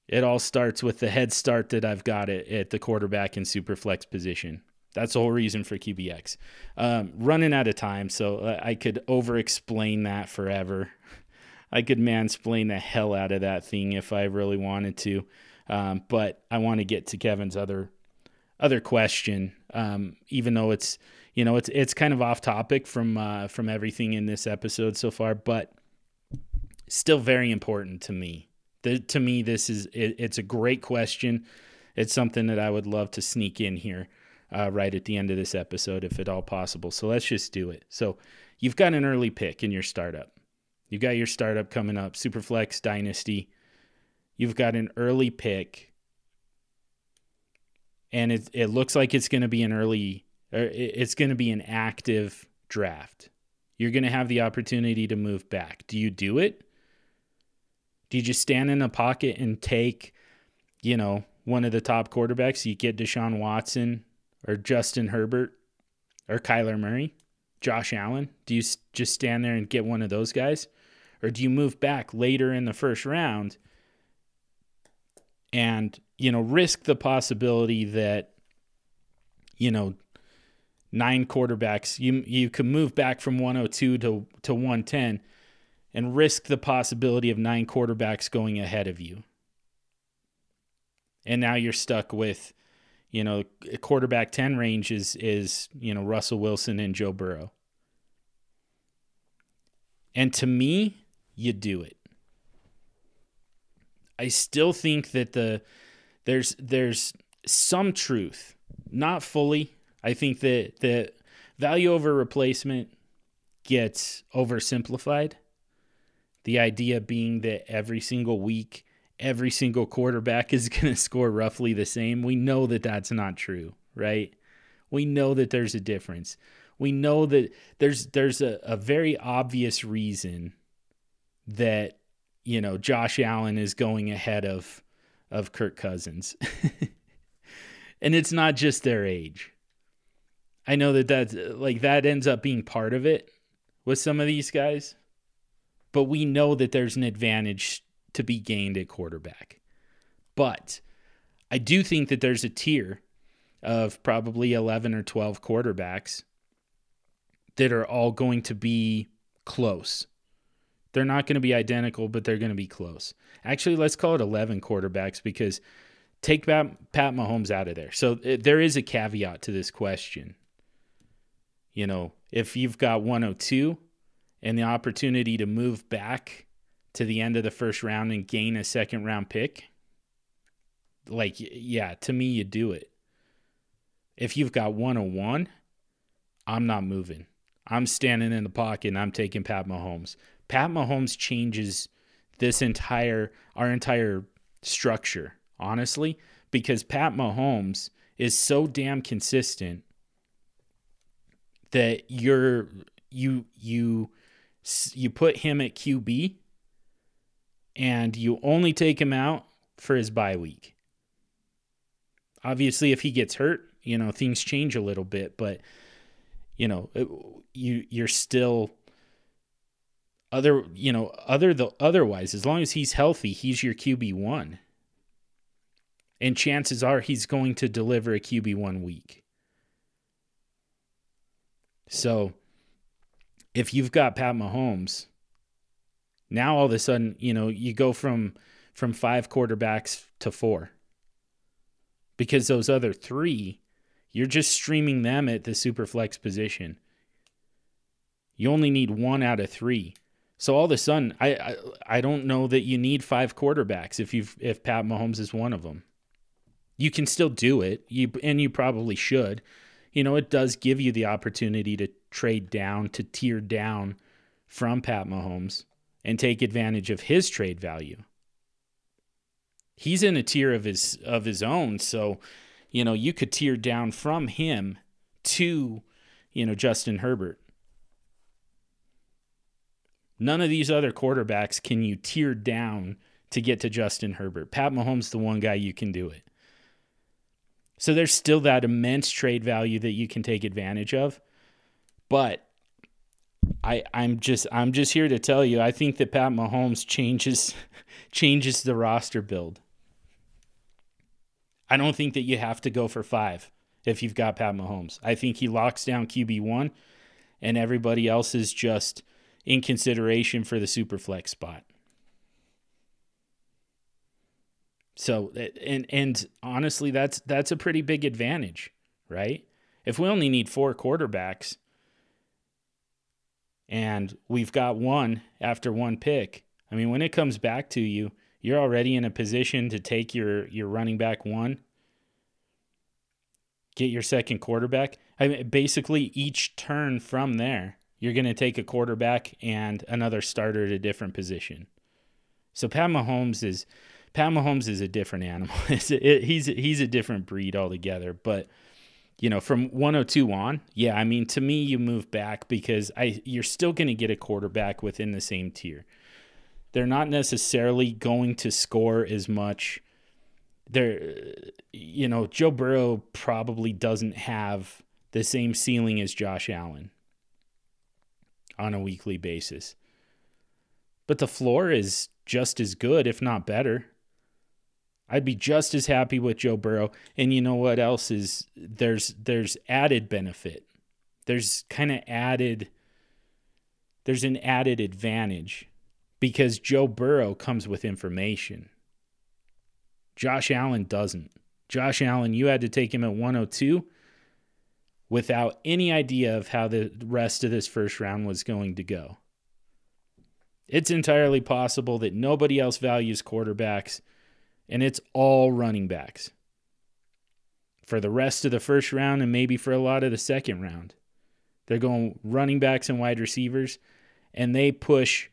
it all starts with the head start that I've got it at the quarterback and super flex position. That's the whole reason for QBX. Um, running out of time, so I could over explain that forever. I could mansplain the hell out of that thing if I really wanted to. Um, but I want to get to Kevin's other other question, um, even though it's you know it's it's kind of off topic from uh, from everything in this episode so far, but still very important to me the, to me, this is it, it's a great question. It's something that I would love to sneak in here uh, right at the end of this episode, if at all possible. So let's just do it. So you've got an early pick in your startup. You've got your startup coming up, Superflex Dynasty. You've got an early pick. And it it looks like it's going to be an early uh, or it's going to be an active draft. You're going to have the opportunity to move back. Do you do it? Do you just stand in a pocket and take, you know, one of the top quarterbacks? You get Deshaun Watson or Justin Herbert or Kyler Murray, Josh Allen? Do you just stand there and get one of those guys? Or do you move back later in the first round and, you know, risk the possibility that, you know, nine quarterbacks, you you could move back from 102 to to 110 and risk the possibility of nine quarterbacks going ahead of you. And now you're stuck with, you know, quarterback 10 range is is, you know, Russell Wilson and Joe Burrow. And to me, you do it. I still think that the there's there's some truth, not fully. I think that the value over replacement gets oversimplified. The idea being that every single week, every single quarterback is going to score roughly the same. We know that that's not true, right? We know that there's a difference. We know that there's there's a, a very obvious reason that you know Josh Allen is going ahead of of Kirk Cousins. and it's not just their age. I know that that's like that ends up being part of it with some of these guys. But we know that there's an advantage to be gained at quarterback. But I do think that there's a tier of probably 11 or 12 quarterbacks that are all going to be close. They're not going to be identical, but they're going to be close. Actually, let's call it 11 quarterbacks because take Pat, Mahomes out of there. So uh, there is a caveat to this question. You know, if you've got 102 and the opportunity to move back to the end of the first round and gain a second round pick, like, yeah, to me, you do it. If you've got 101, I'm not moving. I'm standing in the pocket and I'm taking Pat Mahomes. Pat Mahomes changes this entire our entire structure, honestly, because Pat Mahomes is so damn consistent that you're you you you put him at QB and you only take him out for his bye week. Obviously if he gets hurt, you know, things change a little bit, but you know, you you're still other you know other the otherwise as long as he's healthy he's your qb1 and chances are he's going to deliver a qb1 week. So if you've got pat mahomes now all of a sudden you know you go from from five quarterbacks to four. Because those other three you're just streaming them at the super flex position. You only need one out of three so all of a sudden, I, I I don't know that you need five quarterbacks if you if Pat Mahomes is one of them. You can still do it, you and you probably should. You know, it does give you the opportunity to trade down to tier down from Pat Mahomes and take advantage of his trade value. He's in a tier of his of his own, so you know, you could tier down from him to, you know, Justin Herbert. None of these other quarterbacks can you tier down to get to Justin Herbert. Pat Mahomes is the one guy you can do it. So there's still that immense trade value that you can take advantage of. But I I'm just I'm just here to tell you I think that Pat Mahomes changes changes the roster build. I don't think that you have to go for 5 if you've got Pat Mahomes. I think he locks down QB1 and everybody else is just in consideration for the super flex spot. So and and honestly that's that's a pretty big advantage, right? If we only need four quarterbacks and we've got one after one pick, I mean when it comes back to you, you're already in a position to take your your running back one, get your second quarterback. I mean basically each turn from there you're going to take a quarterback and another starter at a different position. So Pat Mahomes is Pat Mahomes is a different animal. it, he's he's a different breed altogether. But you know, from 102 on, yeah, I mean, to me, you move back because I you're still going to get a quarterback within the same tier. They're not necessarily going to score as much. They're, you know, Joe Burrow probably doesn't have the same ceiling as Josh Allen on a weekly basis. But the floor is just as good, if not better. I'd be just as happy with Joe Burrow. And you know what else is there's there's added benefit. There's kind of added there's an added advantage because Joe Burrow comes with information. Josh Allen doesn't. Josh Allen, you had to take him at 102 without any idea of how the rest of this first round was going to go. It's entirely possible that nobody else values quarterbacks and it's all running backs for the rest of the first round and maybe for a lot of the second round. They're going running backs and wide receivers, and they push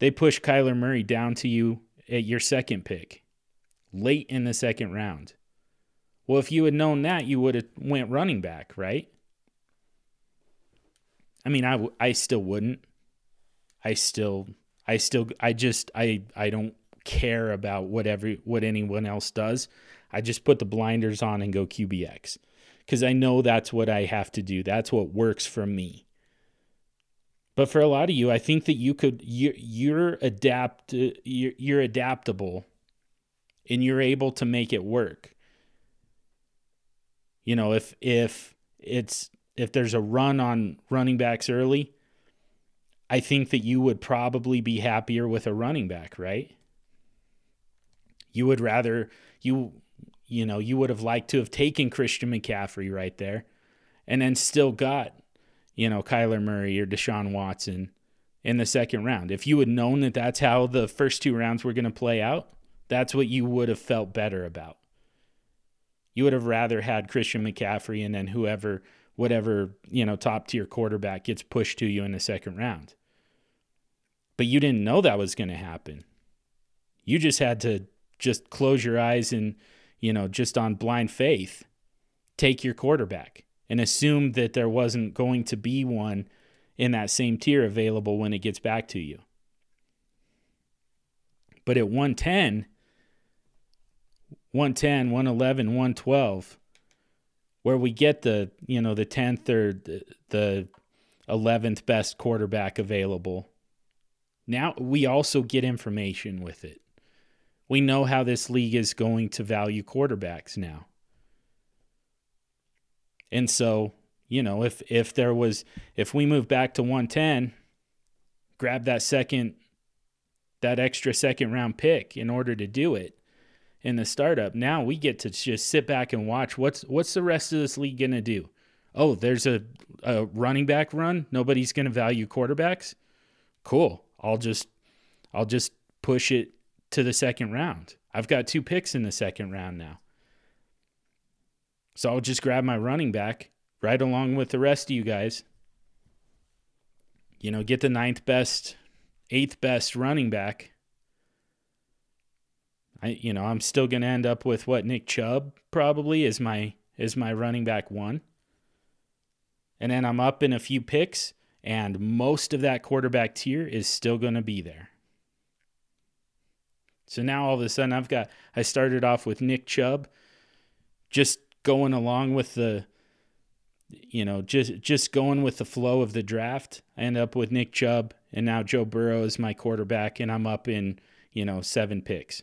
they push Kyler Murray down to you at your second pick, late in the second round. Well, if you had known that, you would have went running back, right? I mean, I, w- I still wouldn't. I still I still I just I I don't care about whatever what anyone else does. I just put the blinders on and go QBX because I know that's what I have to do. That's what works for me. But for a lot of you, I think that you could you're, you're adapt you're, you're adaptable and you're able to make it work. You know, if if it's if there's a run on running backs early, I think that you would probably be happier with a running back, right? You would rather you you know, you would have liked to have taken Christian McCaffrey right there and then still got, you know, Kyler Murray or Deshaun Watson in the second round. If you had known that that's how the first two rounds were going to play out, that's what you would have felt better about. You would have rather had Christian McCaffrey and then whoever, whatever, you know, top tier quarterback gets pushed to you in the second round. But you didn't know that was going to happen. You just had to just close your eyes and, you know, just on blind faith, take your quarterback and assume that there wasn't going to be one in that same tier available when it gets back to you. But at 110, 110, 111, 112, where we get the, you know, the 10th or the 11th best quarterback available, now we also get information with it. We know how this league is going to value quarterbacks now. And so, you know, if if there was if we move back to 110, grab that second that extra second round pick in order to do it in the startup. Now we get to just sit back and watch what's what's the rest of this league going to do? Oh, there's a, a running back run. Nobody's going to value quarterbacks. Cool. I'll just I'll just push it to the second round. I've got two picks in the second round now. So I'll just grab my running back right along with the rest of you guys. You know, get the ninth best, eighth best running back. I you know, I'm still gonna end up with what Nick Chubb probably is my is my running back one. And then I'm up in a few picks, and most of that quarterback tier is still gonna be there. So now all of a sudden I've got I started off with Nick Chubb just going along with the you know, just just going with the flow of the draft. I end up with Nick Chubb and now Joe Burrow is my quarterback and I'm up in, you know, 7 picks.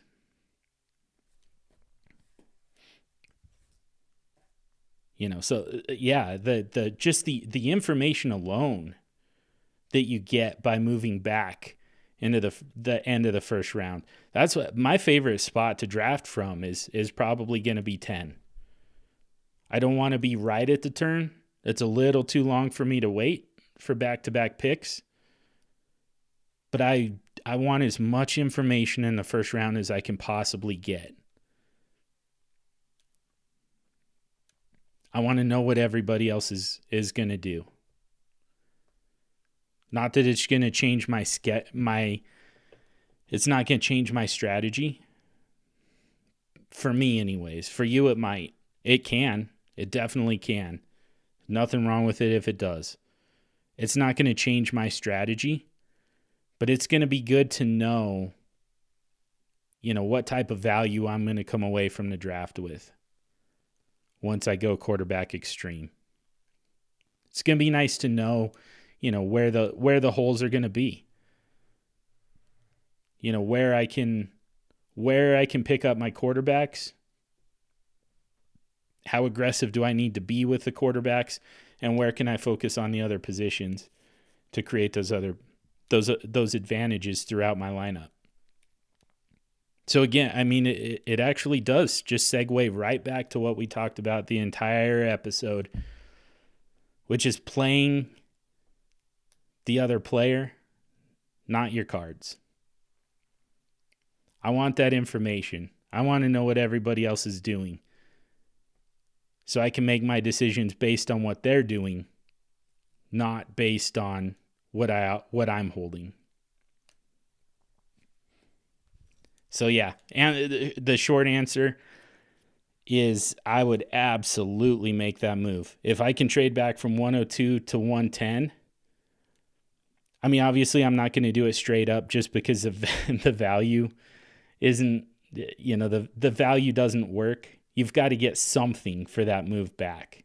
You know, so uh, yeah, the the just the the information alone that you get by moving back into the the end of the first round. That's what my favorite spot to draft from is is probably going to be 10. I don't want to be right at the turn. It's a little too long for me to wait for back-to-back picks. But I I want as much information in the first round as I can possibly get. I want to know what everybody else is is going to do. Not that it's going to change my ske- my it's not going to change my strategy, for me, anyways. For you, it might. It can. It definitely can. Nothing wrong with it if it does. It's not going to change my strategy, but it's going to be good to know, you know, what type of value I'm going to come away from the draft with once I go quarterback extreme. It's going to be nice to know, you know, where the where the holes are going to be. You know, where I can where I can pick up my quarterbacks. How aggressive do I need to be with the quarterbacks and where can I focus on the other positions to create those other those those advantages throughout my lineup. So again, I mean, it, it actually does just segue right back to what we talked about the entire episode, which is playing the other player, not your cards. I want that information. I want to know what everybody else is doing. So I can make my decisions based on what they're doing, not based on what I what I'm holding. So yeah, and the short answer is I would absolutely make that move. If I can trade back from 102 to 110, I mean obviously I'm not going to do it straight up just because of the value isn't you know the the value doesn't work. You've got to get something for that move back.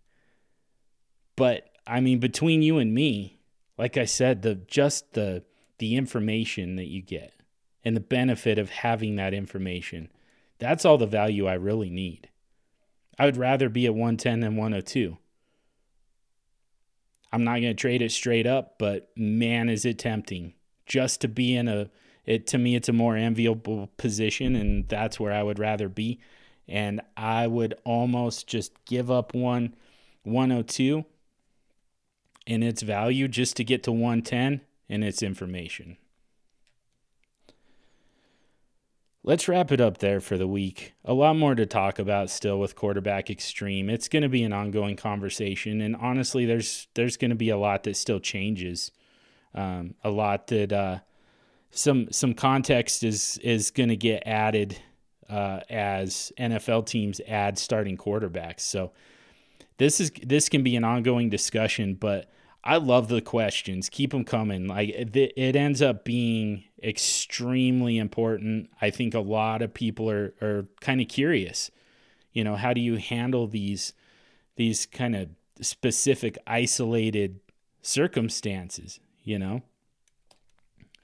But I mean between you and me, like I said, the just the the information that you get and the benefit of having that information. That's all the value I really need. I would rather be at 110 than 102. I'm not going to trade it straight up, but man, is it tempting just to be in a it to me it's a more enviable position and that's where I would rather be and I would almost just give up one 102 in its value just to get to 110 in its information. Let's wrap it up there for the week. A lot more to talk about still with quarterback extreme. It's going to be an ongoing conversation, and honestly, there's there's going to be a lot that still changes, um, a lot that uh, some some context is is going to get added uh, as NFL teams add starting quarterbacks. So this is this can be an ongoing discussion, but I love the questions. Keep them coming. Like it, it ends up being extremely important. I think a lot of people are are kind of curious. You know, how do you handle these these kind of specific isolated circumstances, you know?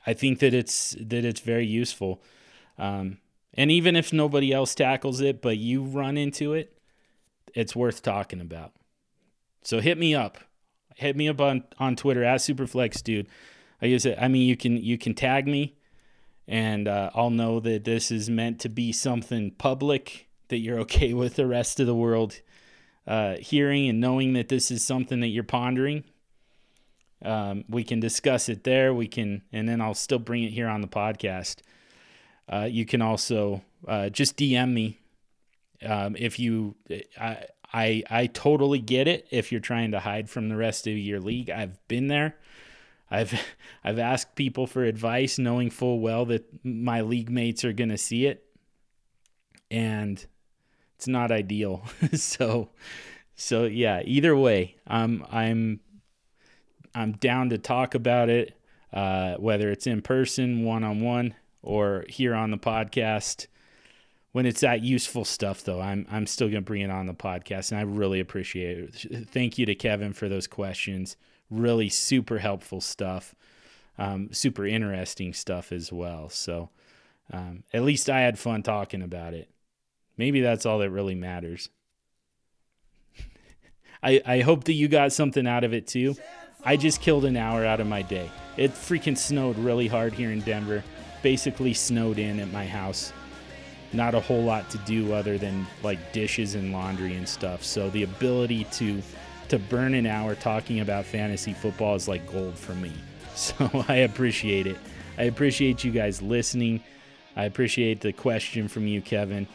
I think that it's that it's very useful. Um, and even if nobody else tackles it, but you run into it, it's worth talking about. So hit me up hit me up on, on Twitter at Superflex Dude. I use it. I mean, you can you can tag me, and uh, I'll know that this is meant to be something public that you're okay with the rest of the world uh, hearing and knowing that this is something that you're pondering. Um, we can discuss it there. We can, and then I'll still bring it here on the podcast. Uh, you can also uh, just DM me um, if you. I, I I totally get it if you're trying to hide from the rest of your league. I've been there. I've I've asked people for advice knowing full well that my league mates are going to see it. And it's not ideal. so so yeah, either way, I'm I'm I'm down to talk about it uh, whether it's in person, one on one, or here on the podcast. When it's that useful stuff though i'm i'm still going to bring it on the podcast and i really appreciate it. Thank you to kevin for those questions really super helpful stuff um, super interesting stuff as well. So um, at least i had fun talking about it. Maybe that's all that really matters. I, I hope that you got something out of it too. I just killed an hour out of my day. It freaking snowed really hard here in denver. Basically snowed in at my house. Not a whole lot to do other than like dishes and laundry and stuff. So the ability to to burn an hour talking about fantasy football is like gold for me. So I appreciate it. I appreciate you guys listening. I appreciate the question from you, Kevin.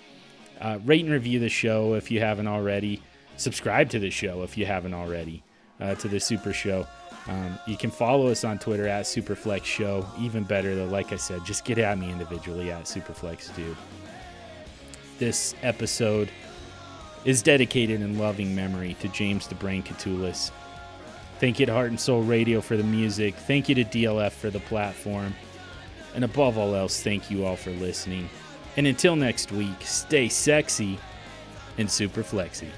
Uh, rate and review the show if you haven't already. Subscribe to the show if you haven't already. Uh, to the Super Show. Um, you can follow us on Twitter at Superflex Show. Even better though, like I said, just get at me individually at Superflex Dude. this episode is dedicated in loving memory to James the Brain Catullus. Thank you to Heart and Soul Radio for the music. Thank you to DLF for the platform. And above all else, thank you all for listening. And until next week, stay sexy and super flexy.